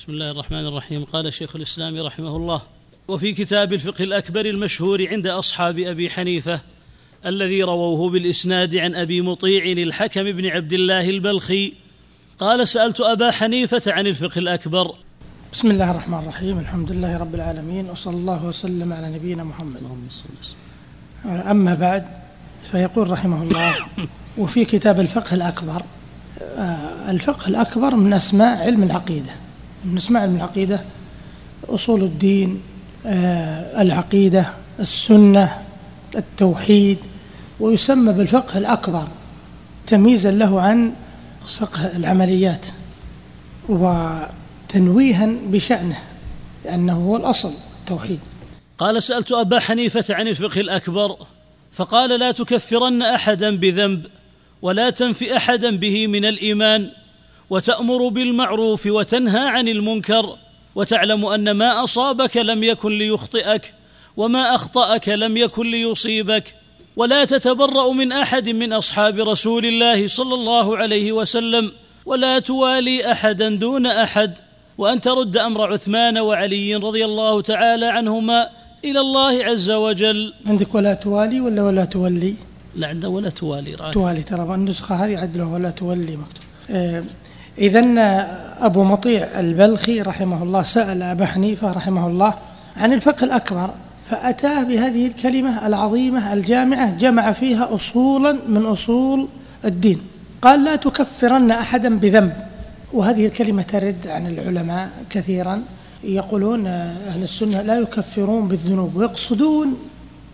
بسم الله الرحمن الرحيم. قال شيخ الإسلام رحمه الله وفي كتاب الفقه الأكبر المشهور عند أصحاب أبي حنيفة الذي رووه بالإسناد عن أبي مطيع الحكم بن عبد الله البلخي قال سألت أبا حنيفة عن الفقه الأكبر. بسم الله الرحمن الرحيم. الحمد لله رب العالمين وصلى الله وسلم على نبينا محمد. اللهم صل وسلم. أما بعد فيقول رحمه الله وفي كتاب الفقه الأكبر آه، الفقه الأكبر من أسماء علم العقيدة. من أسماء علم العقيدة أصول الدين آه، العقيدة السنة التوحيد ويسمى بالفقه الأكبر تمييزا له عن فقه العمليات وتنويها بشأنه لأنه هو الأصل التوحيد. قال سألت أبا حنيفة عن الفقه الأكبر فقال لا تكفرن احدا بذنب ولا تنفي احدا به من الإيمان. وتأمر بالمعروف وتنهى عن المنكر وتعلم أن ما أصابك لم يكن ليخطئك وما أخطأك لم يكن ليصيبك ولا تتبرأ من أحد من أصحاب رسول الله صلى الله عليه وسلم ولا توالي أحدا دون أحد وأن ترد أمر عثمان وعلي رضي الله تعالى عنهما إلى الله عز وجل. عندك ولا توالي ولا ولا تولي؟ لا عنده ولا توالي راجع. توالي ترى النسخة هذه عدله ولا تولي مكتوب. آه إذا أبو مطيع البلخي رحمه الله سأل أبا حنيفة رحمه الله عن الفقه الأكبر فأتاه بهذه الكلمة العظيمة الجامعة جمع فيها أصولا من أصول الدين. قال لا تكفرن أحدا بذنب. وهذه الكلمة ترد عن العلماء كثيرا يقولون أهل السنة لا يكفرون بالذنوب ويقصدون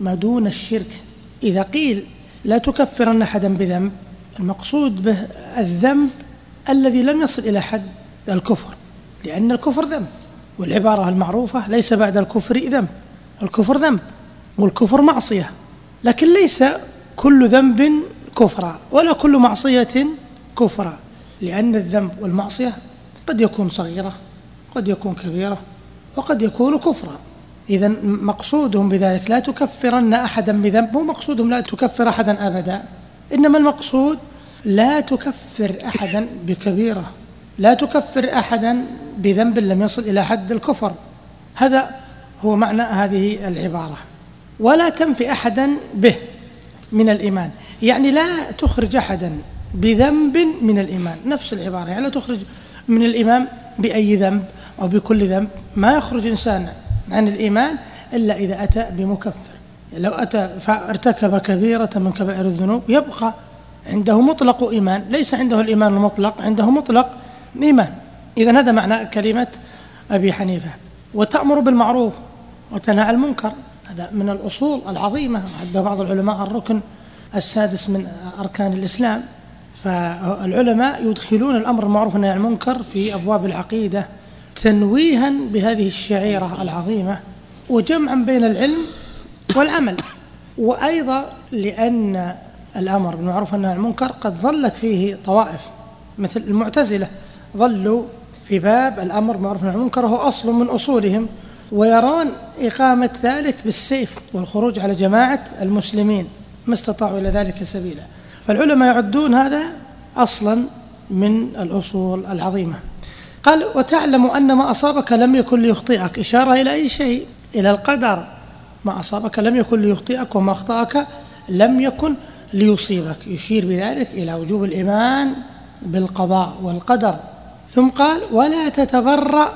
ما دون الشرك. إذا قيل لا تكفرن أحدا بذنب المقصود به الذنب الذي لم يصل إلى حد الكفر لأن الكفر ذنب والعبارة المعروفة ليس بعد الكفر ذنب الكفر ذنب والكفر معصية لكن ليس كل ذنب كفرا ولا كل معصية كفرا لأن الذنب والمعصية قد يكون صغيرة قد يكون كبيرة وقد يكون كفرا. إذا مقصودهم بذلك لا تكفرن أحدا بذنب مو مقصودهم لا تكفر أحدا أبدا إنما المقصود لا تكفر أحدا بكبيرة لا تكفر أحدا بذنب لم يصل إلى حد الكفر. هذا هو معنى هذه العبارة. ولا تنفي أحدا به من الإيمان. يعني لا تخرج أحدا بذنب من الإيمان. نفس العبارة يعني لا تخرج من الإيمان بأي ذنب أو بكل ذنب. ما يخرج إنسان عن الإيمان إلا إذا أتى بمكفر. لو أتى فارتكب كبيرة من كبائر الذنوب يبقى عنده مطلق إيمان ليس عنده الإيمان المطلق عنده مطلق إيمان. إذا هذا معنى كلمة أبي حنيفة. وتأمر بالمعروف وتنهى عن المنكر. هذا من الأصول العظيمة. عد بعض العلماء الركن السادس من أركان الإسلام. فالعلماء يدخلون الأمر المعروف والنهي عن المنكر في أبواب العقيدة تنويها بهذه الشعيرة العظيمة وجمعا بين العلم والعمل. وأيضا لأن الأمر بالمعروف والنهي عن المنكر قد ظلت فيه طوائف مثل المعتزلة ظلوا في باب الأمر بالمعروف والنهي عن المنكر وهو أصل من أصولهم ويرون إقامة ذلك بالسيف والخروج على جماعة المسلمين ما استطاعوا إلى ذلك سبيلا. فالعلماء يعدون هذا أصلا من الأصول العظيمة. قال وتعلم أن ما أصابك لم يكن ليخطئك. إشارة إلى أي شيء؟ إلى القدر. ما أصابك لم يكن ليخطئك وما أخطأك لم يكن ليصيبك. يشير بذلك إلى وجوب الإيمان بالقضاء والقدر. ثم قال ولا تتبرأ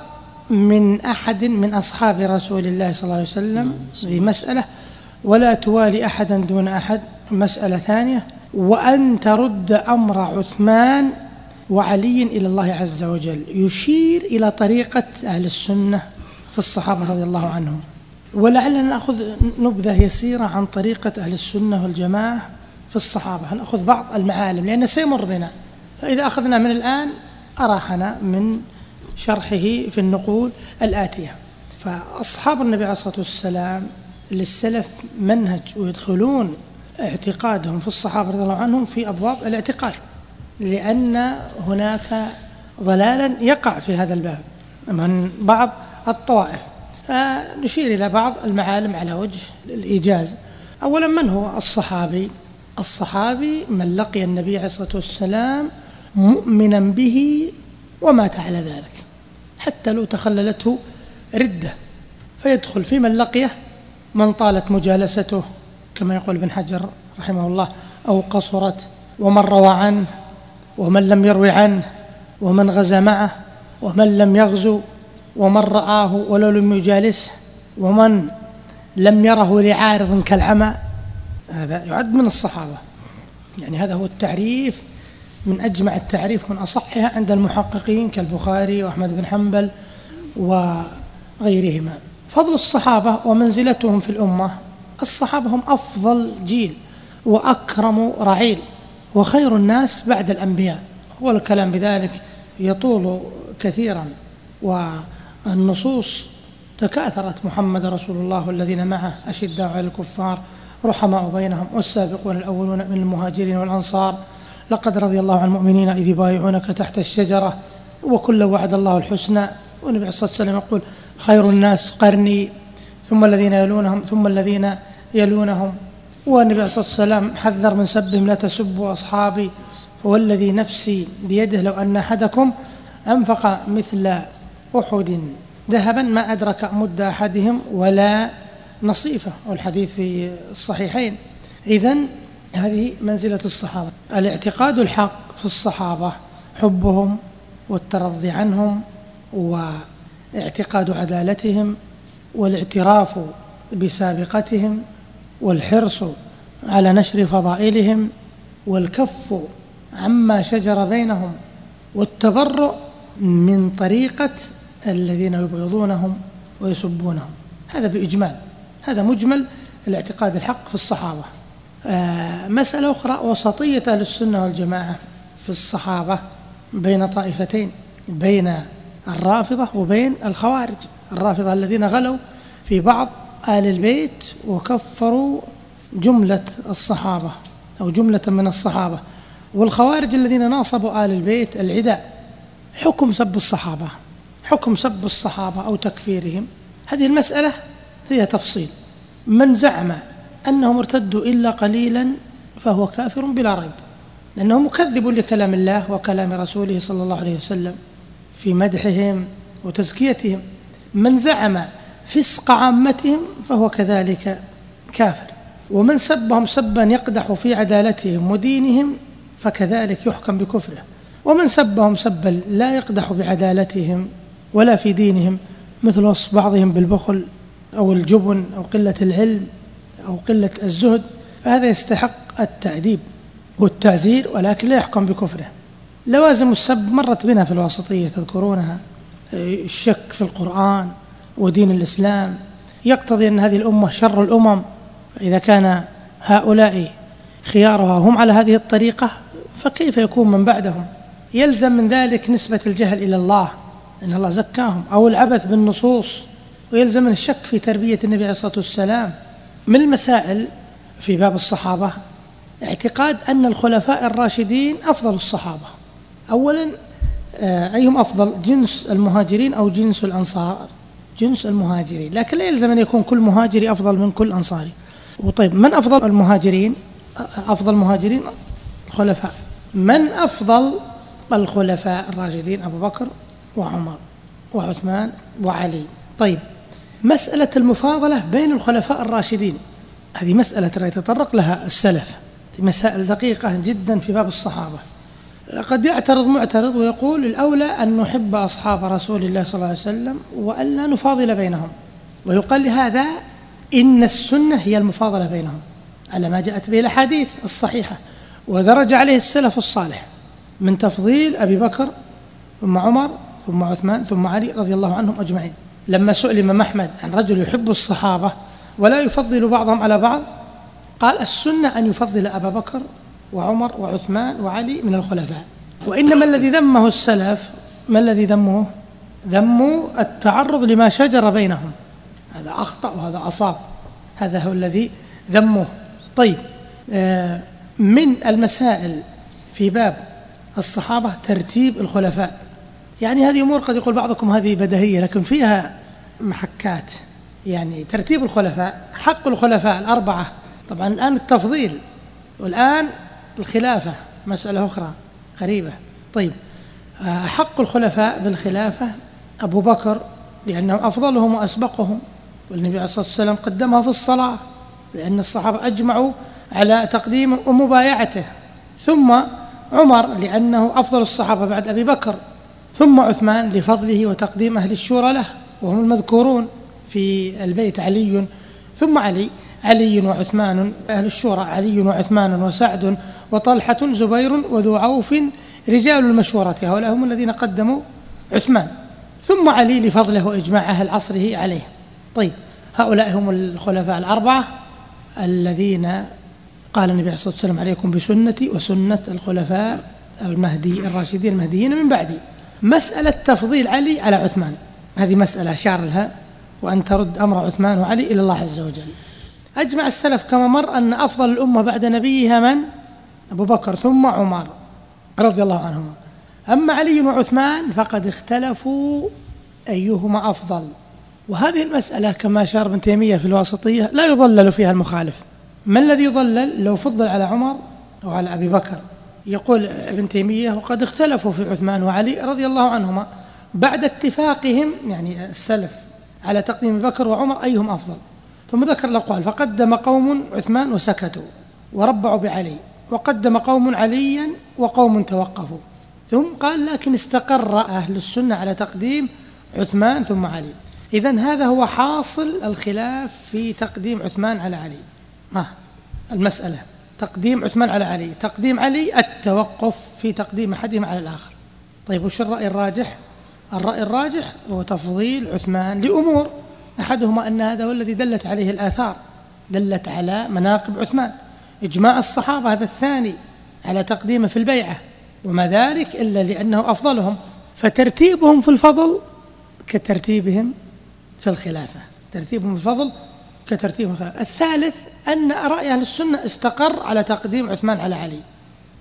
من أحد من أصحاب رسول الله صلى الله عليه وسلم هذه مسألة. ولا توالي أحدا دون أحد. مسألة ثانية وأن ترد أمر عثمان وعلي إلى الله عز وجل. يشير إلى طريقة أهل السنة في الصحابة رضي الله عنهم. ولعلنا نأخذ نبذة يسيرة عن طريقة أهل السنة والجماعة. في الصحابة نأخذ بعض المعالم؟ لأنه سيمر بنا. فإذا أخذنا من الآن أراحنا من شرحه في النقول الآتية. فأصحاب النبي عليه الصلاة والسلام للسلف منهج ويدخلون اعتقادهم في الصحابة رضي الله عنهم في أبواب الاعتقاد لأن هناك ضلالا يقع في هذا الباب من بعض الطوائف. فنشير إلى بعض المعالم على وجه الإيجاز. أولا من هو الصحابي؟ الصحابي من لقي النبي عليه الصلاة والسلام مؤمنا به ومات على ذلك حتى لو تخللته ردة فيدخل في من لقيه من طالت مجالسته كما يقول ابن حجر رحمه الله أو قصرت ومن روى عنه ومن لم يروي عنه ومن غزا معه ومن لم يغزو ومن رآه ولو لم يجالسه ومن لم يره لعارض كالعمى. هذا يعد من الصحابة. يعني هذا هو التعريف من أجمع التعريف من أصحها عند المحققين كالبخاري وأحمد بن حنبل وغيرهما. فضل الصحابة ومنزلتهم في الأمة الصحابة هم أفضل جيل وأكرم رعيل وخير الناس بعد الأنبياء. والكلام بذلك يطول كثيرا والنصوص تكاثرت. محمد رسول الله والذين معه أشداء على الكفار رحماء بينهم والسابقون الأولون من المهاجرين والأنصار. لقد رضي الله عن المؤمنين إذ يبايعونك تحت الشجرة وكل وعد الله الحسنى. والنبي عليه وسلم يقول خير الناس قرني ثم الذين يلونهم ثم الذين يلونهم. والنبي عليه وسلم حذر من سبهم لا تسبوا أصحابي فوالذي نفسي بيده لو أن أحدكم أنفق مثل أحد. ذهبا ما أدرك مد أحدهم ولا نصيفة والحديث في الصحيحين. إذا هذه منزلة الصحابة. الاعتقاد الحق في الصحابة حبهم والترضي عنهم واعتقاد عدالتهم والاعتراف بسابقتهم والحرص على نشر فضائلهم والكف عما شجر بينهم والتبرؤ من طريقة الذين يبغضونهم ويسبونهم. هذا بإجمال هذا مجمل الاعتقاد الحق في الصحابة. آه مسألة أخرى وسطية أهل السنة والجماعة في الصحابة بين طائفتين بين الرافضة وبين الخوارج. الرافضة الذين غلوا في بعض آل البيت وكفروا جملة الصحابة أو جملة من الصحابة. والخوارج الذين ناصبوا آل البيت العداء حكم سب الصحابة حكم سب الصحابة أو تكفيرهم. هذه المسألة فيها تفصيل. من زعم أنهم ارتدوا إلا قليلا فهو كافر بلا ريب. لأنه مكذب لكلام الله وكلام رسوله صلى الله عليه وسلم في مدحهم وتزكيتهم. من زعم فسق عامتهم فهو كذلك كافر. ومن سبهم سبا يقدح في عدالتهم ودينهم فكذلك يحكم بكفره. ومن سبهم سبا لا يقدح بعدالتهم ولا في دينهم مثل وصف بعضهم بالبخل أو الجبن أو قلة العلم أو قلة الزهد فهذا يستحق التأديب والتعزير ولكن لا يحكم بكفره. لوازم السب مرت بنا في الواسطية تذكرونها الشك في القرآن ودين الإسلام. يقتضي أن هذه الأمة شر الأمم. إذا كان هؤلاء خيارها هم على هذه الطريقة فكيف يكون من بعدهم؟ يلزم من ذلك نسبة الجهل إلى الله أن الله زكاهم أو العبث بالنصوص. ويلزم من الشك في تربية النبي عليه الصلاة والسلام. من المسائل في باب الصحابة؟ اعتقاد أن الخلفاء الراشدين أفضل الصحابة. أولا آه، أيهم أفضل؟ جنس المهاجرين أو جنس الأنصار؟ جنس المهاجرين. لكن لا يلزم أن يكون كل مهاجري أفضل من كل أنصاري. وطيب من أفضل المهاجرين؟ أفضل المهاجرين الخلفاء. من أفضل الخلفاء الراشدين؟ أبو بكر وعمر وعثمان وعلي. طيب مسألة المفاضلة بين الخلفاء الراشدين. هذه مسألة يتطرق لها السلف. مسائل دقيقة جدا في باب الصحابة. قد يعترض معترض ويقول الأولى أن نحب أصحاب رسول الله صلى الله عليه وسلم وألا نفاضل بينهم. ويقال لهذا إن السنة هي المفاضلة بينهم. على ما جاءت به الأحاديث الصحيحة. ودرج عليه السلف الصالح من تفضيل أبي بكر ثم عمر ثم عثمان ثم علي رضي الله عنهم أجمعين. لما سئل الإمام أحمد عن رجل يحب الصحابة ولا يفضل بعضهم على بعض قال السنة أن يفضل أبا بكر وعمر وعثمان وعلي من الخلفاء. وإنما الذي ذمه السلف ما الذي ذمه؟ ذموا التعرض لما شجر بينهم. هذا أخطأ وهذا أصاب. هذا هو الذي ذمه. طيب آه، من المسائل في باب الصحابة ترتيب الخلفاء. يعني هذه أمور قد يقول بعضكم هذه بدهية لكن فيها محكات. يعني ترتيب الخلفاء حق الخلفاء الأربعة. طبعا الآن التفضيل والآن الخلافة مسألة أخرى قريبة. طيب آه، حق الخلفاء بالخلافة أبو بكر لأنه أفضلهم وأسبقهم والنبي عليه الصلاة والسلام قدمها في الصلاة لأن الصحابة أجمعوا على تقديم ومبايعته. ثم عمر لأنه أفضل الصحابة بعد أبي بكر. ثم عثمان لفضله وتقديم أهل الشورى له. وهم المذكورون في البيت علي ثم علي علي وعثمان أهل الشورى علي وعثمان وسعد وطلحة زبير وذو عوف رجال المشورة هؤلاء هم الذين قدموا عثمان. ثم علي لفضله وإجماع أهل عصره عليه. طيب هؤلاء هم الخلفاء الأربعة الذين قال النبي عليه الصلاة والسلام عليكم بسنتي وسنة الخلفاء المهدي الراشدين المهديين من بعدي. مسألة تفضيل علي على عثمان. هذه مسألة أشار لها وأن ترد أمر عثمان وعلي إلى الله عز وجل. أجمع السلف كما مر أن أفضل الأمة بعد نبيها من؟ أبو بكر ثم عمر رضي الله عنهما. أما علي وعثمان فقد اختلفوا أيهما أفضل. وهذه المسألة كما أشار ابن تيمية في الواسطية لا يضلل فيها المخالف. ما الذي يضلل؟ لو فضل على عمر أو على أبي بكر. يقول ابن تيمية وقد اختلفوا في عثمان وعلي رضي الله عنهما. بعد اتفاقهم يعني السلف على تقديم بكر وعمر أيهم أفضل؟ ثم ذكر الأقوال فقدم قوم عثمان وسكتوا وربعوا بعلي وقدم قوم عليا وقوم توقفوا. ثم قال لكن استقر أهل السنة على تقديم عثمان ثم علي. إذا هذا هو حاصل الخلاف في تقديم عثمان على علي. ما المسألة؟ تقديم عثمان على علي تقديم علي التوقف في تقديم أحدهم على الآخر. طيب وش الرأي الراجح؟ الرأي الراجح هو تفضيل عثمان لأمور أحدهما أن هذا هو الذي دلت عليه الآثار دلت على مناقب عثمان. إجماع الصحابة هذا الثاني على تقديمه في البيعة وما ذلك إلا لأنه أفضلهم فترتيبهم في الفضل كترتيبهم في الخلافة ترتيبهم في الفضل كترتيبهم في الخلافة. الثالث أن رأي أهل السنة استقر على تقديم عثمان على علي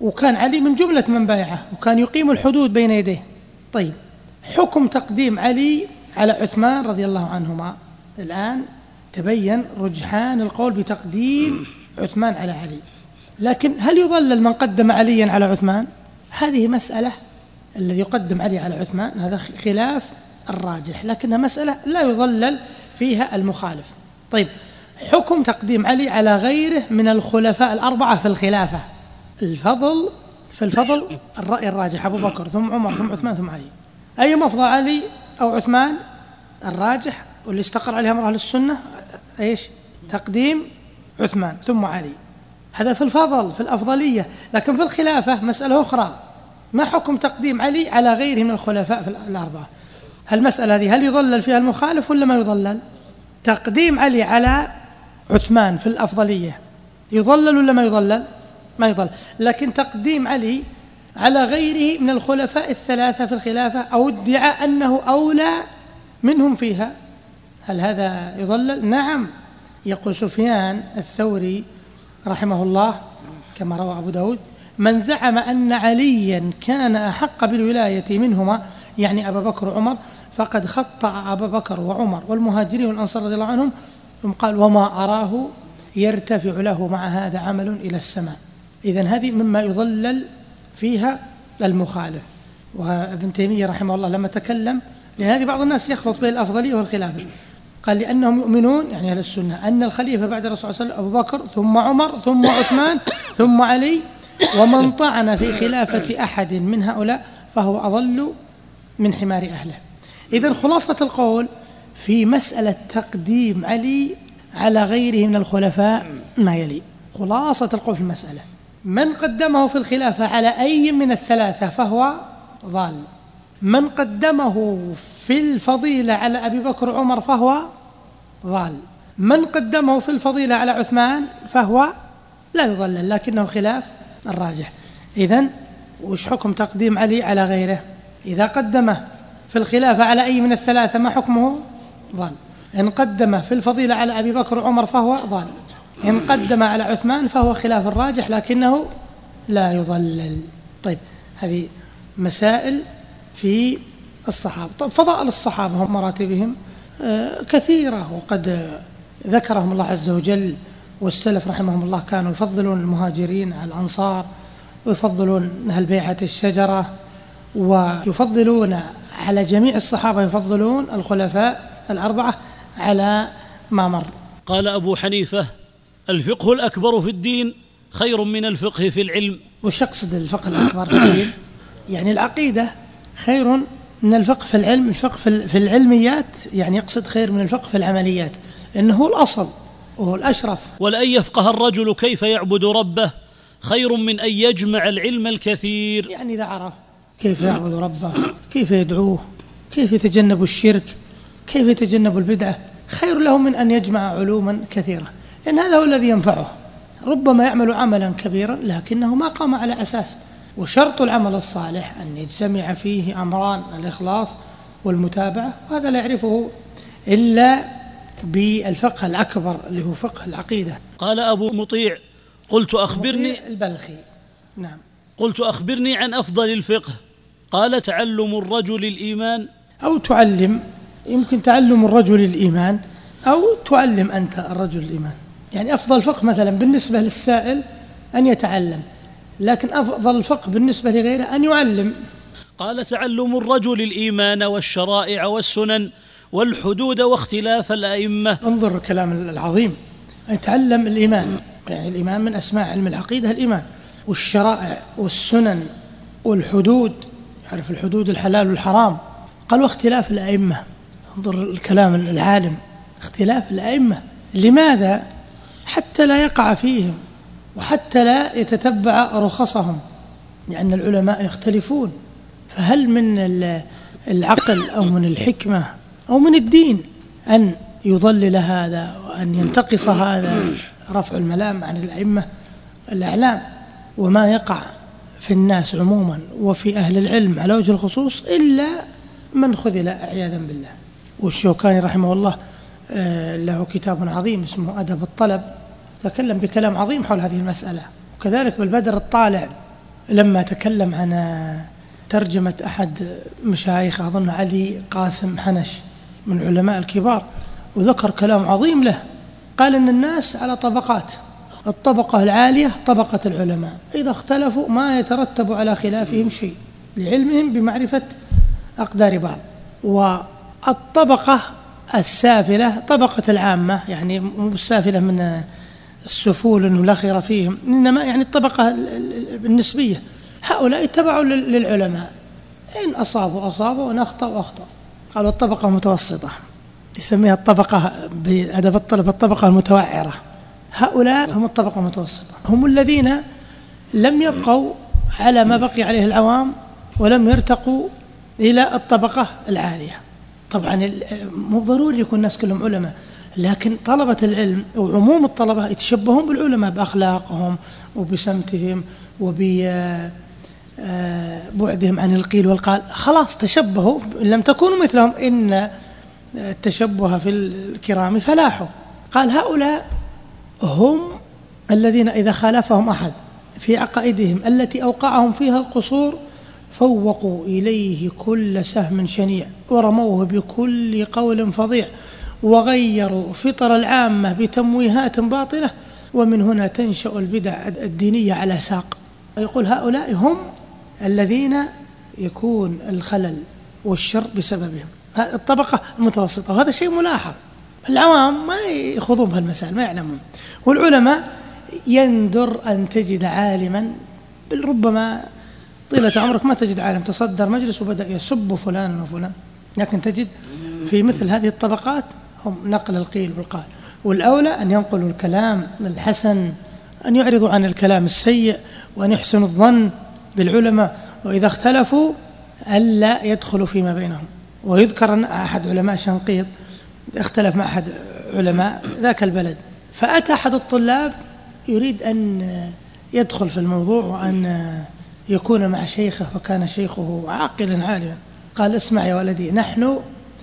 وكان علي من جملة من بايعه وكان يقيم الحدود بين يديه. طيب حكم تقديم علي على عثمان رضي الله عنهما. الآن تبين رجحان القول بتقديم عثمان على علي. لكن هل يضلل من قدم عليا على عثمان؟ هذه مسألة الذي يقدم علي على عثمان هذا خلاف الراجح لكنها مسألة لا يضلل فيها المخالف. طيب حكم تقديم علي على غيره من الخلفاء الأربعة في الخلافة. الفضل في الفضل الرأي الراجح أبو بكر ثم عمر ثم عثمان ثم علي. أي أفضل علي أو عثمان؟ الراجح واللي استقر عليه أمر أهل السنة إيش؟ تقديم عثمان ثم علي. هذا في الفضل في الأفضلية لكن في الخلافة مسألة أخرى. ما حكم تقديم علي على غيره من الخلفاء في الأربعة؟ المسألة هذه هل يضلل فيها المخالف ولا ما يضلل؟ تقديم علي على عثمان في الأفضلية يضلل ولا ما يضلل؟ ما يضلل. لكن تقديم علي على غيره من الخلفاء الثلاثة في الخلافة أو ادعى أنه أولى منهم فيها. هل هذا يضلل؟ نعم يقول سفيان الثوري رحمه الله كما روى أبو داود من زعم أن عليا كان أحق بالولاية منهما يعني أبا بكر وعمر فقد خطأ أبا بكر وعمر والمهاجرين والأنصار رضي الله عنهم ثم قال وما أراه يرتفع له مع هذا عمل إلى السماء إذا هذه مما يضلل فيها المخالف. وابن تيمية رحمه الله لما تكلم لأن هذه بعض الناس يخلط بين الأفضلية والخلافة. قال لأنهم يؤمنون يعني أهل السنة أن الخليفة بعد الرسول صلى الله عليه وسلم أبو بكر ثم عمر ثم عثمان ثم علي ومن طعن في خلافة أحد من هؤلاء فهو أضل من حمار أهله. إذا خلاصة القول في مسألة تقديم علي على غيره من الخلفاء ما يلي. خلاصة القول في المسألة. من قدمه في الخلافة على أي من الثلاثة فهو ضال. من قدمه في الفضيلة على أبي بكر وعمر فهو ضال. من قدمه في الفضيلة على عثمان فهو لا يضلل لكنه خلاف الراجح. إذا وش حكم تقديم علي على غيره؟ إذا قدمه في الخلافة على أي من الثلاثة ما حكمه؟ ضال. إن قدمه في الفضيلة على أبي بكر وعمر فهو ضال. إن قدم على عثمان فهو خلاف الراجح لكنه لا يضلل. طيب هذه مسائل في الصحابة. طيب فضائل الصحابة هم مراتبهم آه، كثيرة وقد ذكرهم الله عز وجل والسلف رحمهم الله كانوا يفضلون المهاجرين على الأنصار ويفضلون أهل بيعة الشجرة ويفضلون على جميع الصحابة يفضلون الخلفاء الأربعة على ما مر. قال أبو حنيفة الفقه الأكبر في الدين خير من الفقه في العلم. وش يقصد الفقه الأكبر في الدين؟ يعني العقيدة خير من الفقه في العلم. الفقه في العلميات يعني يقصد خير من الفقه في العمليات لأنه هو الأصل وهو الأشرف. ولأن يفقه الرجل كيف يعبد ربه؟ خير من أن يجمع العلم الكثير. يعني إذا عرف كيف يعبد ربه كيف يدعوه كيف يتجنب الشرك كيف يتجنب البدعة خير له من أن يجمع علوما كثيرة. لأن هذا هو الذي ينفعه. ربما يعمل عملا كبيرا لكنه ما قام على أساس. وشرط العمل الصالح أن يجتمع فيه أمران الإخلاص والمتابعة وهذا لا يعرفه إلا بالفقه الأكبر اللي هو فقه العقيدة. قال أبو مطيع قلت أخبرني البلخي. نعم. قلت أخبرني عن أفضل الفقه. قال تعلم الرجل الإيمان. أو تعلم يمكن تعلم الرجل الإيمان أو تعلم أنت الرجل الإيمان. يعني أفضل فقه مثلا بالنسبة للسائل أن يتعلم لكن أفضل الفقه بالنسبة لغيره أن يعلم. قال تعلم الرجل الإيمان والشرائع والسنن والحدود واختلاف الأئمة. انظر الكلام العظيم. يتعلم الإيمان. يعني الإيمان من أسماء علم العقيدة الإيمان. والشرائع والسنن والحدود. يعرف الحدود الحلال والحرام. قال واختلاف الأئمة. انظر الكلام العالم. اختلاف الأئمة. لماذا؟ حتى لا يقع فيهم وحتى لا يتتبع رخصهم لأن العلماء يختلفون. فهل من العقل أو من الحكمة أو من الدين أن يضلل هذا وأن ينتقص هذا رفع الملام عن الأئمة؟ الأعلام. وما يقع في الناس عموما وفي أهل العلم على وجه الخصوص إلا من خذل عياذا بالله. والشوكاني رحمه الله آه، له كتاب عظيم اسمه أدب الطلب. تكلم بكلام عظيم حول هذه المسألة. وكذلك بالبدر الطالع لما تكلم عن ترجمة أحد مشايخ أظن علي قاسم حنش من العلماء الكبار وذكر كلام عظيم له. قال أن الناس على طبقات الطبقة العالية طبقة العلماء. إذا اختلفوا ما يترتب على خلافهم شيء لعلمهم بمعرفة أقدار بعض. والطبقة السافلة طبقة العامة يعني السافلة من السفول أنه لا خير فيهم. إنما يعني الطبقة النسبية. هؤلاء اتبعوا للعلماء. إن أصابوا أصابوا. وإن أخطأوا أخطأوا. قالوا الطبقة المتوسطة يسميها الطبقة بأدب الطلب الطبقة المتوعرة. هؤلاء هم الطبقة المتوسطة. هم الذين لم يبقوا على ما بقي عليه العوام ولم يرتقوا إلى الطبقة العالية. طبعا مو ضروري يكون الناس كلهم علماء. لكن طلبة العلم وعموم الطلبة يتشبهون بالعلماء بأخلاقهم وبسمتهم وب آه، عن القيل والقال. خلاص تشبهوا لم تكونوا مثلهم إن التشبه في الكرام فلاحوا قال هؤلاء هم الذين إذا خالفهم أحد في عقائدهم التي أوقعهم فيها القصور فوقوا إليه كل سهم شنيع ورموه بكل قول فظيع. وغيروا فطر العامة بتمويهات باطلة ومن هنا تنشأ البدع الدينية على ساق. يقول هؤلاء هم الذين يكون الخلل والشر بسببهم. الطبقة المتوسطة. وهذا شيء ملاحظ. العوام ما يخوضون بهالمسائل ما يعلمون. والعلماء يندر أن تجد عالما. بل ربما طيلة عمرك ما تجد عالم. تصدر مجلس وبدأ يسب فلان وفلان. لكن تجد في مثل هذه الطبقات هم نقل القيل والقال. والأولى أن ينقلوا الكلام الحسن أن يعرضوا عن الكلام السيء وأن يحسنوا الظن بالعلماء. وإذا اختلفوا ألا يدخلوا فيما بينهم. ويذكر أن أحد علماء شنقيط اختلف مع أحد علماء ذاك البلد. فأتى أحد الطلاب يريد أن يدخل في الموضوع وأن يكون مع شيخه فكان شيخه عاقلا عالما. قال اسمع يا ولدي نحن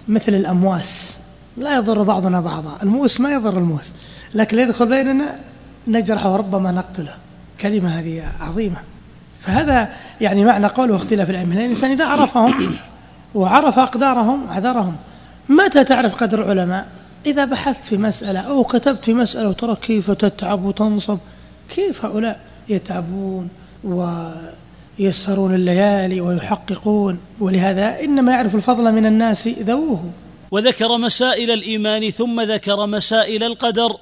مثل الأمواس. لا يضر بعضنا بعضا. الموس ما يضر الموس. لكن يدخل بيننا نجرحه وربما نقتله. كلمة هذه عظيمة. فهذا يعني معنى قوله اختلاف الأئمة. الإنسان إذا عرفهم وعرف أقدارهم عذرهم. متى تعرف قدر العلماء؟ إذا بحثت في مسألة أو كتبت في مسألة وترى كيف تتعب وتنصب. كيف هؤلاء يتعبون يسهرون الليالي ويحققون؟ ولهذا إنما يعرف الفضل من الناس ذووه. وذكر مسائل الإيمان ثم ذكر مسائل القدر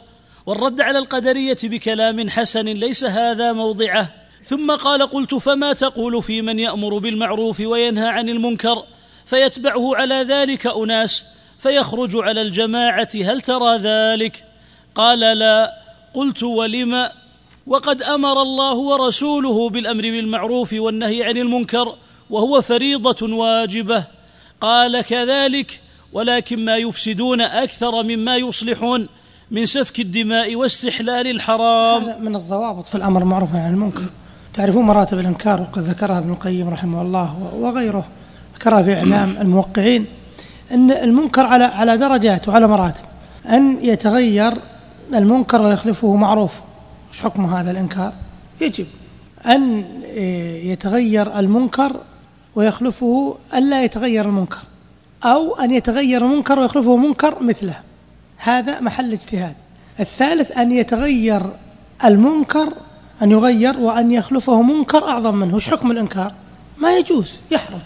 والرد على القدرية بكلام حسن ليس هذا موضعه. ثم قال قلت فما تقول في من يأمر بالمعروف وينهى عن المنكر؟ فيتبعه على ذلك أناس فيخرج على الجماعة هل ترى ذلك؟ قال لا. قلت ولم؟ وقد أمر الله ورسوله بالأمر بالمعروف والنهي عن المنكر وهو فريضة واجبة. قال كذلك ولكن ما يفسدون أكثر مما يصلحون من سفك الدماء واستحلال الحرام. هذا من الضوابط في الأمر والنهي عن المنكر. تعرفون مراتب الإنكار وقد ذكرها ابن القيم رحمه الله وغيره. ذكرها في إعلام الموقعين أن المنكر على على درجات وعلى مراتب. أن يتغير المنكر ويخلفه معروف. إيش حكم هذا الإنكار؟ يجب. أن يتغير المنكر ويخلفه ألا يتغير المنكر. أو أن يتغير المنكر ويخلفه منكر مثله. هذا محل اجتهاد. الثالث أن يتغير المنكر أن يغير وأن يخلفه منكر أعظم منه. إيش حكم الإنكار؟ ما يجوز يحرم.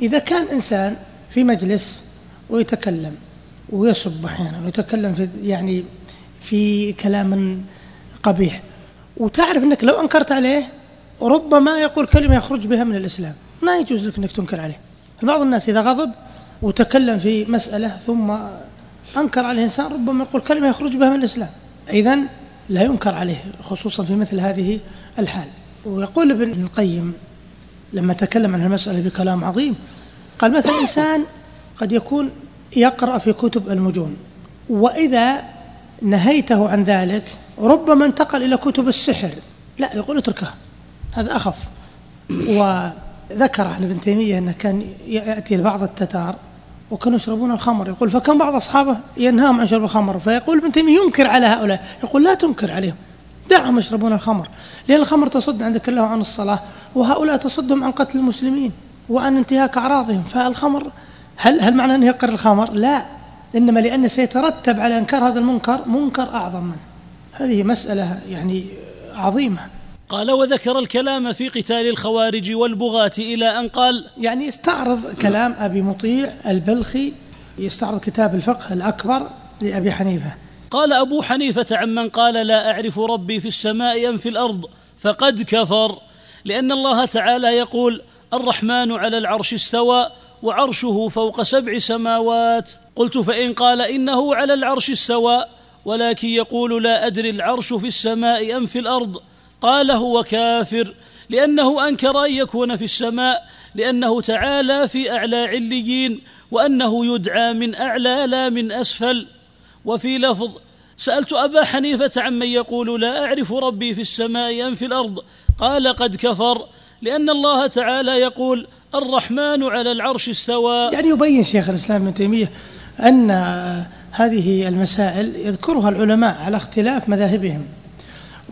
إذا كان إنسان في مجلس ويتكلم ويسب أحيانا ويتكلم في يعني في كلام قبيح وتعرف إنك لو أنكرت عليه ربما يقول كلمة يخرج بها من الإسلام. ما يجوز لك إنك تنكر عليه. بعض الناس إذا غضب وتكلم في مسألة ثم أنكر عليه انسان ربما يقول كلمة يخرج بها من الإسلام. اذا لا ينكر عليه خصوصا في مثل هذه الحال. ويقول ابن القيم لما تكلم عن المسألة بكلام عظيم قال مثلا انسان قد يكون يقرأ في كتب المجون وإذا نهيته عن ذلك ربما انتقل إلى كتب السحر. لا يقول اتركه هذا أخف. وذكر عن ابن تيمية أنه كان يأتي لبعض التتار وكانوا يشربون الخمر. يقول فكان بعض أصحابه ينهاهم عن شرب الخمر. فيقول ابن تيمية ينكر على هؤلاء. يقول لا تنكر عليهم. دعهم يشربون الخمر. لأن الخمر تصد عندك الله عن الصلاة وهؤلاء تصدهم عن قتل المسلمين وعن انتهاك أعراضهم. فالخمر هل هل معنى أن يقر الخمر؟ لا. إنما لأن سيترتب على إنكار هذا المنكر منكر أعظم منه هذه مسألة يعني عظيمة. قال وذكر الكلام في قتال الخوارج والبغاة إلى أن قال يعني يستعرض كلام أبي مطيع البلخي يستعرض كتاب الفقه الأكبر لأبي حنيفة. قال أبو حنيفة عمن قال لا أعرف ربي في السماء أم في الأرض فقد كفر لأن الله تعالى يقول الرحمن على العرش استوى وعرشه فوق سبع سماوات. قلت فإن قال إنه على العرش استوى ولكن يقول لا أدري العرش في السماء أم في الأرض. قال هو كافر لأنه أنكر أن يكون في السماء لأنه تعالى في أعلى عليين وأنه يدعى من أعلى لا من أسفل. وفي لفظ سألت أبا حنيفة عمن يقول لا أعرف ربي في السماء أم في الأرض. قال قد كفر لأن الله تعالى يقول الرحمن على العرش استوى. يعني يبين شيخ الإسلام ابن تيمية أن هذه المسائل يذكرها العلماء على اختلاف مذاهبهم.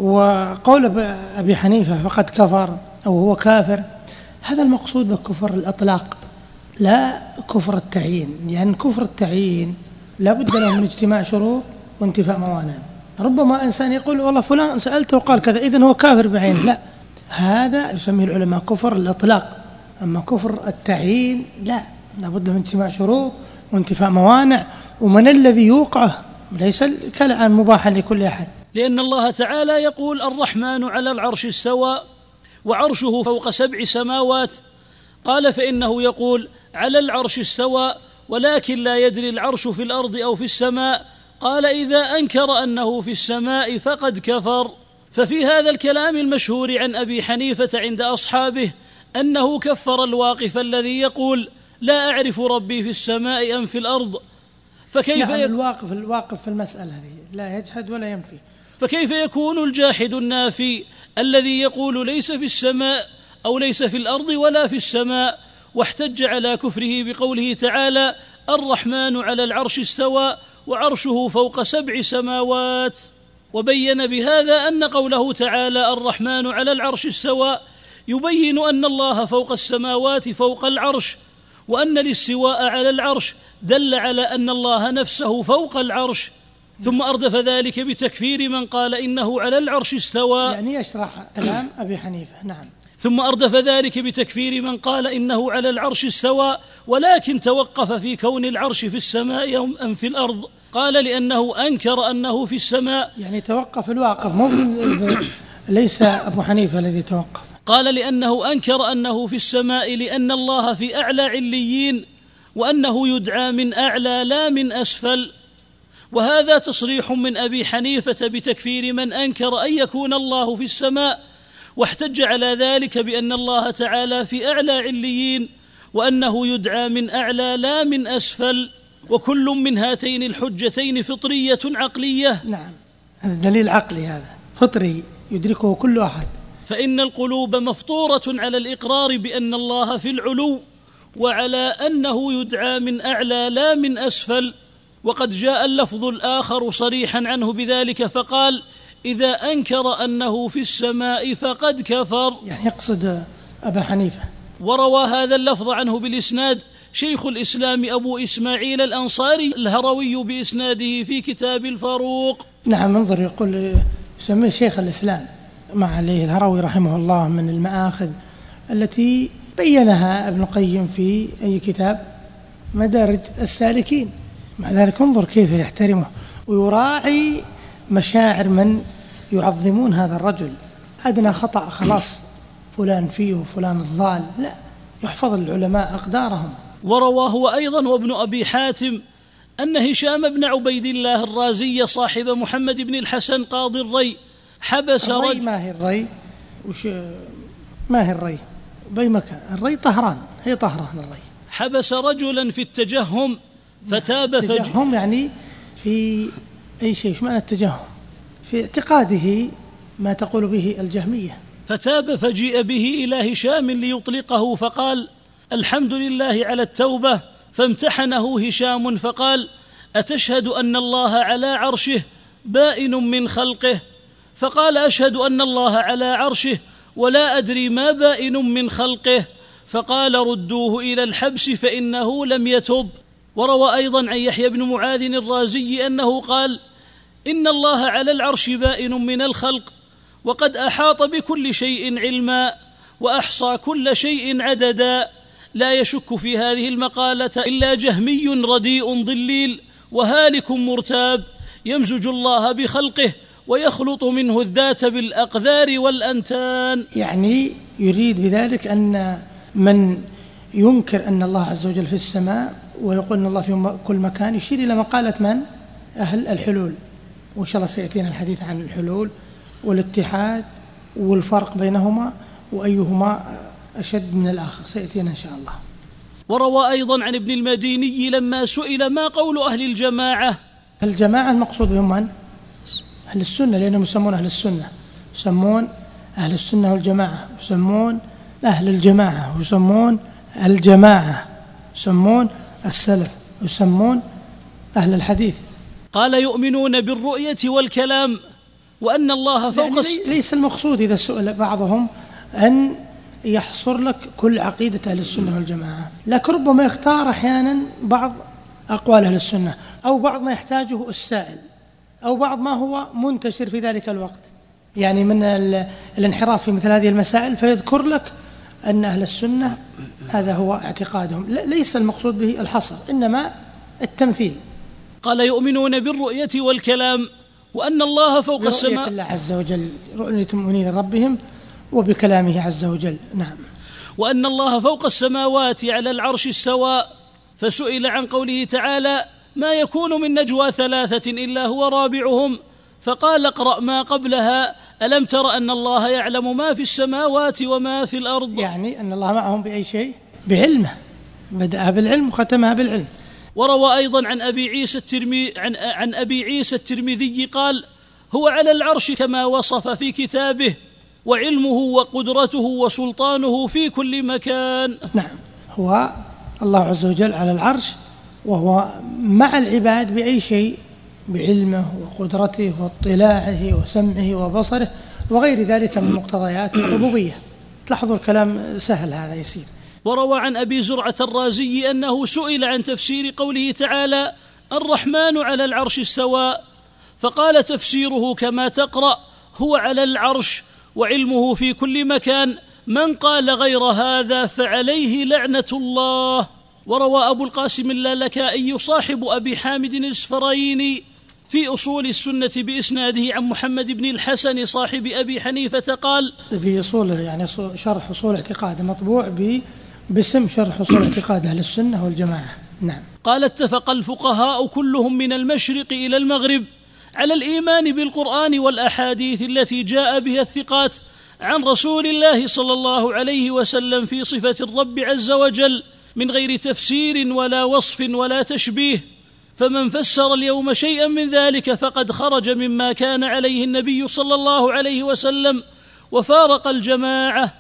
وقول أبي حنيفة فقد كفر أو هو كافر هذا المقصود بكفر الأطلاق لا كفر التعيين يعني كفر التعيين لا بد له من اجتماع شروط وانتفاء موانع. ربما إنسان يقول والله فلان سألته وقال كذا إذن هو كافر بعينه لا هذا يسميه العلماء كفر الإطلاق. أما كفر التعيين لا لابد من اجتماع شروط وانتفاء موانع ومن الذي يوقعه ليس كالآن مباحا لكل أحد. لأن الله تعالى يقول الرحمن على العرش استوى وعرشه فوق سبع سماوات. قال فإنه يقول على العرش استوى ولكن لا يدري العرش في الأرض أو في السماء. قال إذا أنكر أنه في السماء فقد كفر. ففي هذا الكلام المشهور عن أبي حنيفة عند أصحابه أنه كفر الواقف الذي يقول لا أعرف ربي في السماء أم في الأرض. فكيف نعم الواقف الواقف في المسألة هذه لا يجحد ولا ينفي. فكيف يكون الجاحد النافي الذي يقول ليس في السماء أو ليس في الأرض ولا في السماء واحتج على كفره بقوله تعالى الرحمن على العرش استوى وعرشه فوق سبع سماوات وبين بهذا أن قوله تعالى الرحمن على العرش استوى يبين أن الله فوق السماوات فوق العرش وأن الاستواء على العرش دل على أن الله نفسه فوق العرش ثم أردف ذلك بتكفير من قال إنه على العرش استوى. يعني يشرح كلام أبي حنيفة. نعم. ثم أردف ذلك بتكفير من قال إنه على العرش استوى ولكن توقف في كون العرش في السماء أم في الأرض. قال لأنه أنكر أنه في السماء. يعني توقف الواقف مو ليس أبو حنيفة الذي توقف. قال لأنه أنكر أنه في السماء لأن الله في أعلى عليين وأنه يدعى من أعلى لا من أسفل. وهذا تصريح من أبي حنيفة بتكفير من أنكر أن يكون الله في السماء واحتج على ذلك بأن الله تعالى في أعلى عليين وأنه يدعى من أعلى لا من أسفل وكل من هاتين الحجتين فطرية عقلية. نعم هذا دليل عقلي هذا فطري يدركه كل أحد. فإن القلوب مفطورة على الإقرار بأن الله في العلو وعلى أنه يدعى من أعلى لا من أسفل وقد جاء اللفظ الآخر صريحا عنه بذلك فقال إذا أنكر أنه في السماء فقد كفر. يعني يقصد أبا حنيفة. وروى هذا اللفظ عنه بالإسناد شيخ الإسلام أبو إسماعيل الأنصاري الهروي بإسناده في كتاب الفاروق. نعم انظر يقول يسميه شيخ الإسلام ما عليه الهروي رحمه الله من المآخذ التي بينها ابن القيم في أي كتاب مدارج السالكين. مع ذلك انظر كيف يحترمه ويراعي مشاعر من يعظمون هذا الرجل. أدنى خطأ خلاص. فلان فيه وفلان الضال. لا يحفظ العلماء أقدارهم. ورواه أيضا وابن أبي حاتم أن هشام بن عبيد الله الرازي صاحب محمد بن الحسن قاضي الري حبس الري رجل ما هي الري؟ وش ما هي الري؟ بأي مكان الري طهران. هي طهران الري. حبس رجلا في التجهم فتاب فج التجهم يعني في أي شيء إيش معنى التجهم؟ في اعتقاده ما تقول به الجهمية. فتاب فجيء به إلى هشام ليطلقه فقال الحمد لله على التوبة. فامتحنه هشام فقال أتشهد أن الله على عرشه بائن من خلقه؟ فقال أشهد أن الله على عرشه ولا أدري ما بائن من خلقه؟ فقال ردوه إلى الحبس فإنه لم يتب. وروى أيضا عن يحيى بن معاذ الرازي أنه قال إن الله على العرش بائن من الخلق وقد أحاط بكل شيء علما وأحصى كل شيء عددا. لا يشك في هذه المقالة إلا جهمي رديء ضليل وهالك مرتاب يمزج الله بخلقه ويخلط منه الذات بالأقذار والأنتان. يعني يريد بذلك أن من ينكر أن الله عز وجل في السماء ويقول أن الله في كل مكان. يشير إلى مقالة من؟ أهل الحلول. وإن شاء الله سيأتينا الحديث عن الحلول والاتحاد والفرق بينهما وأيهما أشد من الآخر. سيأتينا إن شاء الله. وروى أيضا عن ابن المديني لما سئل ما قول أهل الجماعة؟ الجماعة المقصود بهم من؟ أهل السنة لأنهم يسمون أهل السنة. يسمون أهل السنة والجماعة. يسمون أهل الجماعة. ويسمون الجماعة. يسمون السلف يسمون أهل الحديث. قال يؤمنون بالرؤية والكلام وأن الله فوق يعني ليس المقصود إذا سئل بعضهم أن يحصر لك كل عقيدة أهل السنة والجماعة. لكن ربما يختار أحيانا بعض أقوال أهل السنة أو بعض ما يحتاجه السائل أو بعض ما هو منتشر في ذلك الوقت. يعني من ال- الانحراف في مثل هذه المسائل فيذكر لك أن أهل السنة هذا هو اعتقادهم. ليس المقصود به الحصر إنما التمثيل. قال يؤمنون بالرؤية والكلام وأن الله فوق السماء. الله عز وجل رؤية المؤمنين ربهم وبكلامه عز وجل. نعم. وأن الله فوق السماوات على العرش استوى فسئل عن قوله تعالى ما يكون من نجوى ثلاثة إلا هو رابعهم. فقال اقرأ ما قبلها ألم تر أن الله يعلم ما في السماوات وما في الأرض؟ يعني أن الله معهم بأي شيء؟ بعلمه. بدأها بالعلم وختمها بالعلم. وروى أيضا عن أبي عيسى الترمي عن, عن أبي عيسى الترمذي قال هو على العرش كما وصف في كتابه وعلمه وقدرته وسلطانه في كل مكان. نعم. هو الله عز وجل على العرش وهو مع العباد بأي شيء؟ بعلمه وقدرته واطلاعه وسمعه وبصره وغير ذلك من مقتضيات الربوبية. تلاحظوا الكلام سهل هذا يسير. وروى عن أبي زرعة الرازي أنه سئل عن تفسير قوله تعالى الرحمن على العرش استوى فقال تفسيره كما تقرأ هو على العرش وعلمه في كل مكان. من قال غير هذا فعليه لعنة الله وروى أبو القاسم اللالكائي صاحب أبي حامد الإسفريني في أصول السنة بإسناده عن محمد بن الحسن صاحب أبي حنيفة قال في أصول يعني شرح أصول اعتقاد مطبوع باسم شرح أصول اعتقاد أهل السنة والجماعة. نعم. قال اتفق الفقهاء كلهم من المشرق إلى المغرب على الإيمان بالقرآن والأحاديث التي جاء بها الثقات عن رسول الله صلى الله عليه وسلم في صفة الرب عز وجل من غير تفسير ولا وصف ولا تشبيه. فمن فسر اليوم شيئا من ذلك فقد خرج مما كان عليه النبي صلى الله عليه وسلم وفارق الجماعة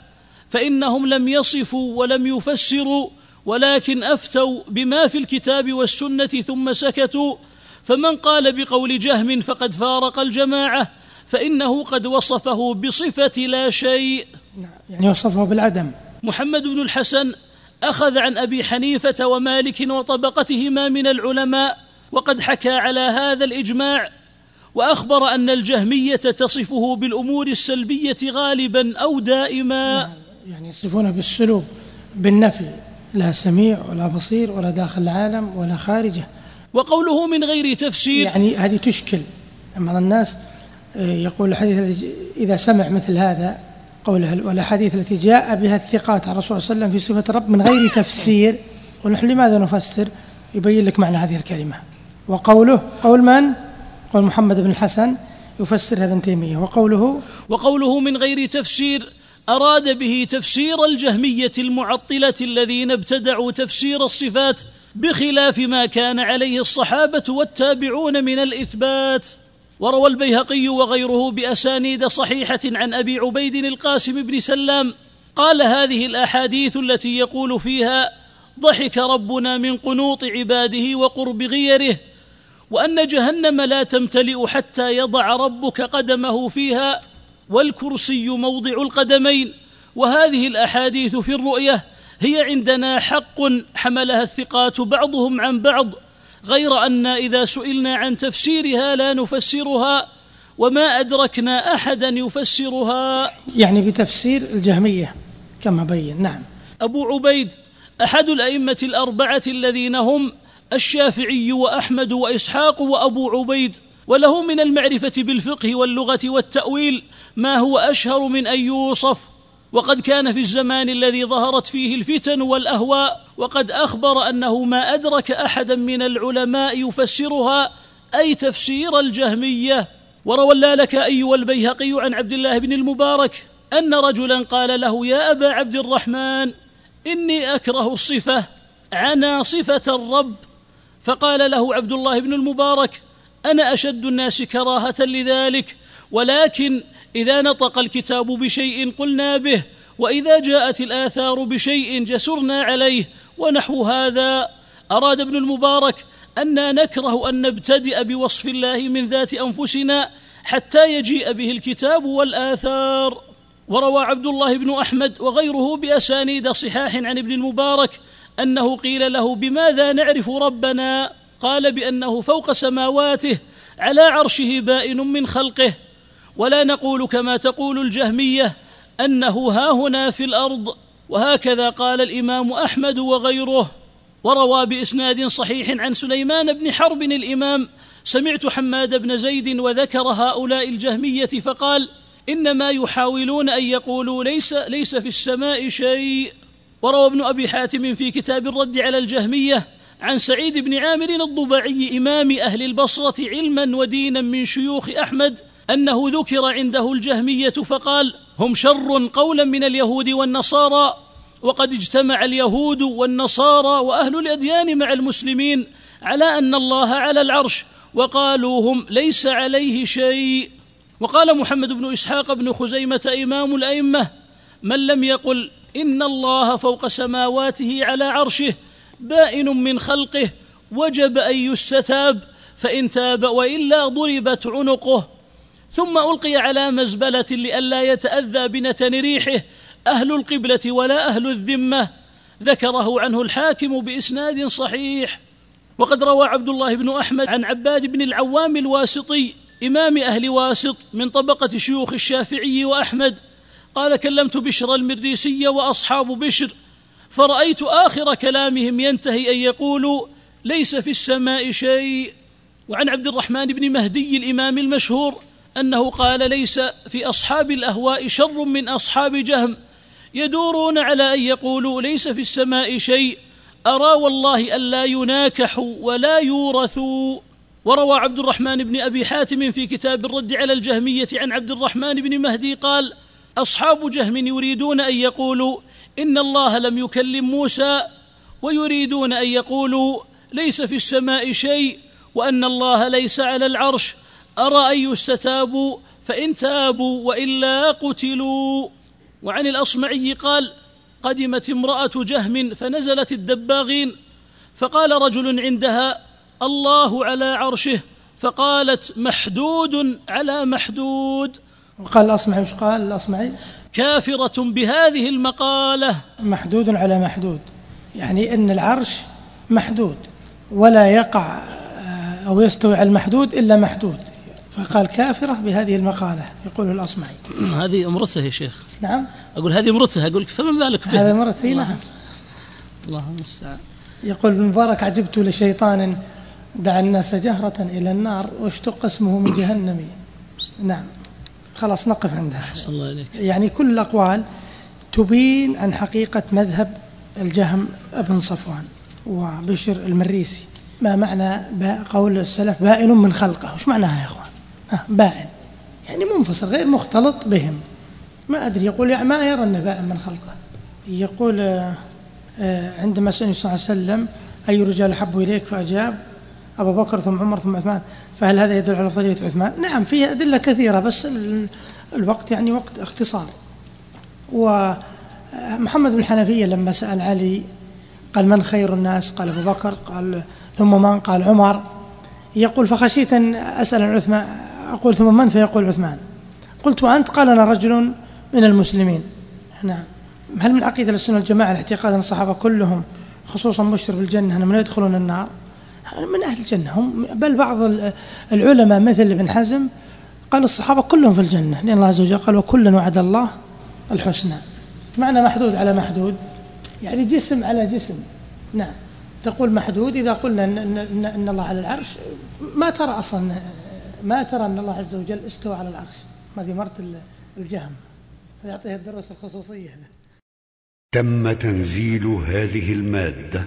فإنهم لم يصفوا ولم يفسروا ولكن أفتوا بما في الكتاب والسنة ثم سكتوا. فمن قال بقول جهم فقد فارق الجماعة فإنه قد وصفه بصفة لا شيء. نعم، يعني وصفه بالعدم. محمد بن الحسن أخذ عن أبي حنيفة ومالك وطبقتهما من العلماء وقد حكى على هذا الإجماع وأخبر أن الجهمية تصفه بالأمور السلبية غالبا أو دائما. يعني يصفونه بالسلوب بالنفي لا سميع ولا بصير ولا داخل العالم ولا خارجه. وقوله من غير تفسير. يعني هذه تشكل. بعض الناس آه، يقول الحديث إذا سمع مثل هذا قوله والأحاديث التي جاء بها الثقات عن الرسول صلى الله عليه وسلم في صفة الرب من غير تفسير. قل نحن لماذا نفسر؟ يبين لك معنى هذه الكلمة. وقوله قول من؟ قول محمد بن الحسن يفسرها ابن تيمية. وقوله؟ وقوله من غير تفسير أراد به تفسير الجهمية المعطلة الذين ابتدعوا تفسير الصفات بخلاف ما كان عليه الصحابة والتابعون من الإثبات. وروى البيهقي وغيره بأسانيد صحيحة عن أبي عبيد القاسم بن سلام قال هذه الأحاديث التي يقول فيها ضحك ربنا من قنوط عباده وقرب غيره وأن جهنم لا تمتلئ حتى يضع ربك قدمه فيها والكرسي موضع القدمين. وهذه الأحاديث في الرؤية هي عندنا حق حملها الثقات بعضهم عن بعض غير أن إذا سئلنا عن تفسيرها لا نفسرها وما أدركنا أحدا يفسرها. يعني بتفسير الجهمية كما بين نعم. أبو عبيد أحد الأئمة الأربعة الذين هم الشافعي وأحمد وإسحاق وأبو عبيد وله من المعرفة بالفقه واللغة والتأويل ما هو أشهر من أن يوصف. وقد كان في الزمان الذي ظهرت فيه الفتن والأهواء وقد أخبر أنه ما أدرك أحدا من العلماء يفسرها أي تفسير الجهمية. وروى اللالكائي والبيهقي عن عبد الله بن المبارك أن رجلا قال له يا أبا عبد الرحمن إني أكره الصفة عنا صفة الرب فقال له عبد الله بن المبارك أنا أشد الناس كراهة لذلك ولكن إذا نطق الكتاب بشيء قلنا به وإذا جاءت الآثار بشيء جسرنا عليه ونحو هذا. أراد ابن المبارك أنا نكره أن نبتدئ بوصف الله من ذات أنفسنا حتى يجيء به الكتاب والآثار. وروى عبد الله بن أحمد وغيره بأسانيد صحاح عن ابن المبارك أنه قيل له بماذا نعرف ربنا؟ قال بأنه فوق سماواته على عرشه بائن من خلقه. ولا نقول كما تقول الجهمية أنه ها هنا في الأرض وهكذا قال الإمام أحمد وغيره. وروى بإسناد صحيح عن سليمان بن حرب الإمام سمعت حماد بن زيد وذكر هؤلاء الجهمية فقال إنما يحاولون أن يقولوا ليس ليس في السماء شيء. وروى ابن أبي حاتم في كتاب الرد على الجهمية عن سعيد بن عامر الضبعي إمام أهل البصرة علما ودينا من شيوخ أحمد أنه ذكر عنده الجهمية فقال هم شر قولا من اليهود والنصارى وقد اجتمع اليهود والنصارى وأهل الأديان مع المسلمين على أن الله على العرش وقالوا هم ليس عليه شيء. وقال محمد بن إسحاق بن خزيمة إمام الأئمة من لم يقل إن الله فوق سماواته على عرشه بائن من خلقه وجب أن يستتاب فإن تاب وإلا ضربت عنقه. ثم ألقي على مزبلة لئلا يتأذى بنتن ريحه أهل القبلة ولا أهل الذمة. ذكره عنه الحاكم بإسناد صحيح. وقد روى عبد الله بن أحمد عن عباد بن العوام الواسطي إمام أهل واسط من طبقة شيوخ الشافعي وأحمد. قال كلمت بشر المريسي وأصحاب بشر فرأيت آخر كلامهم ينتهي أن يقولوا ليس في السماء شيء. وعن عبد الرحمن بن مهدي الإمام المشهور أنه قال ليس في أصحاب الأهواء شر من أصحاب جهم. يدورون على أن يقولوا ليس في السماء شيء. أرى والله ألا يناكحوا ولا يورثوا. وروى عبد الرحمن بن أبي حاتم في كتاب الرد على الجهمية عن عبد الرحمن بن مهدي قال أصحاب جهم يريدون أن يقولوا إن الله لم يكلم موسى ويريدون أن يقولوا ليس في السماء شيء وأن الله ليس على العرش. أرى أن يستتابوا فإن تابوا وإلا قتلوا. وعن الأصمعي قال قدمت امرأة جهم فنزلت الدباغين فقال رجل عندها الله على عرشه. فقالت محدود على محدود. وقال الأصمعي وش قال الأصمعي؟ كافرة بهذه المقالة. محدود على محدود. يعني أن العرش محدود ولا يقع آه، أو يستوي على المحدود إلا محدود. فقال كافرة بهذه المقالة يقول الأصمعي. هذه امرته يا شيخ. نعم. أقول هذه امرته أقول لك فما بالك به؟ هذا مرتي نعم. الله المستعان يقول ابن مبارك عجبت لشيطان دعا الناس جهرة إلى النار واشتق اسمه من جهنم. نعم. خلاص نقف عندها. الله عليك يعني كل الأقوال تبين عن حقيقة مذهب الجهم ابن صفوان وبشر المريسي. ما معنى قول السلف بائن من خلقه؟ وش معناها يا أخوان؟ آه بائن. يعني منفصل غير مختلط بهم. ما أدري يقول يعني ما يرى أنه بائن من خلقه. يقول آه، آه، عندما سئل صلى الله عليه وسلم أي رجال أحب إليك؟ فأجاب أبو بكر ثم عمر ثم عثمان فهل هذا يدل على أفضلية عثمان؟ نعم فيه أدلة كثيرة بس ال- الوقت يعني وقت اختصار. ومحمد بن الحنفية لما سأل علي قال من خير الناس؟ قال أبو بكر قال ثم من؟ قال عمر. يقول فخشيت أن أسأل عن عثمان أقول ثم من؟ فيقول عثمان. قلت وأنت؟ قال أنا رجل من المسلمين. نعم. هل من عقيدة السنة والجماعة الاعتقاد أن الصحابة كلهم خصوصا مشتر بالجنة أنهم لا يدخلون النار؟ من أهل الجنة. هم بل بعض ال- العلماء مثل ابن حزم قال الصحابة كلهم في الجنة لأن الله عز وجل قال وكلا وعد الله الحسنى. معنى محدود على محدود يعني جسم على جسم. نعم. تقول محدود إذا قلنا إن, إن, إن, الله على العرش ما ترى أصلا ما ترى أن الله عز وجل استوى على العرش. هذه مرت ال- الجهم. يعطيها الدروس الخصوصية. تم تنزيل هذه المادة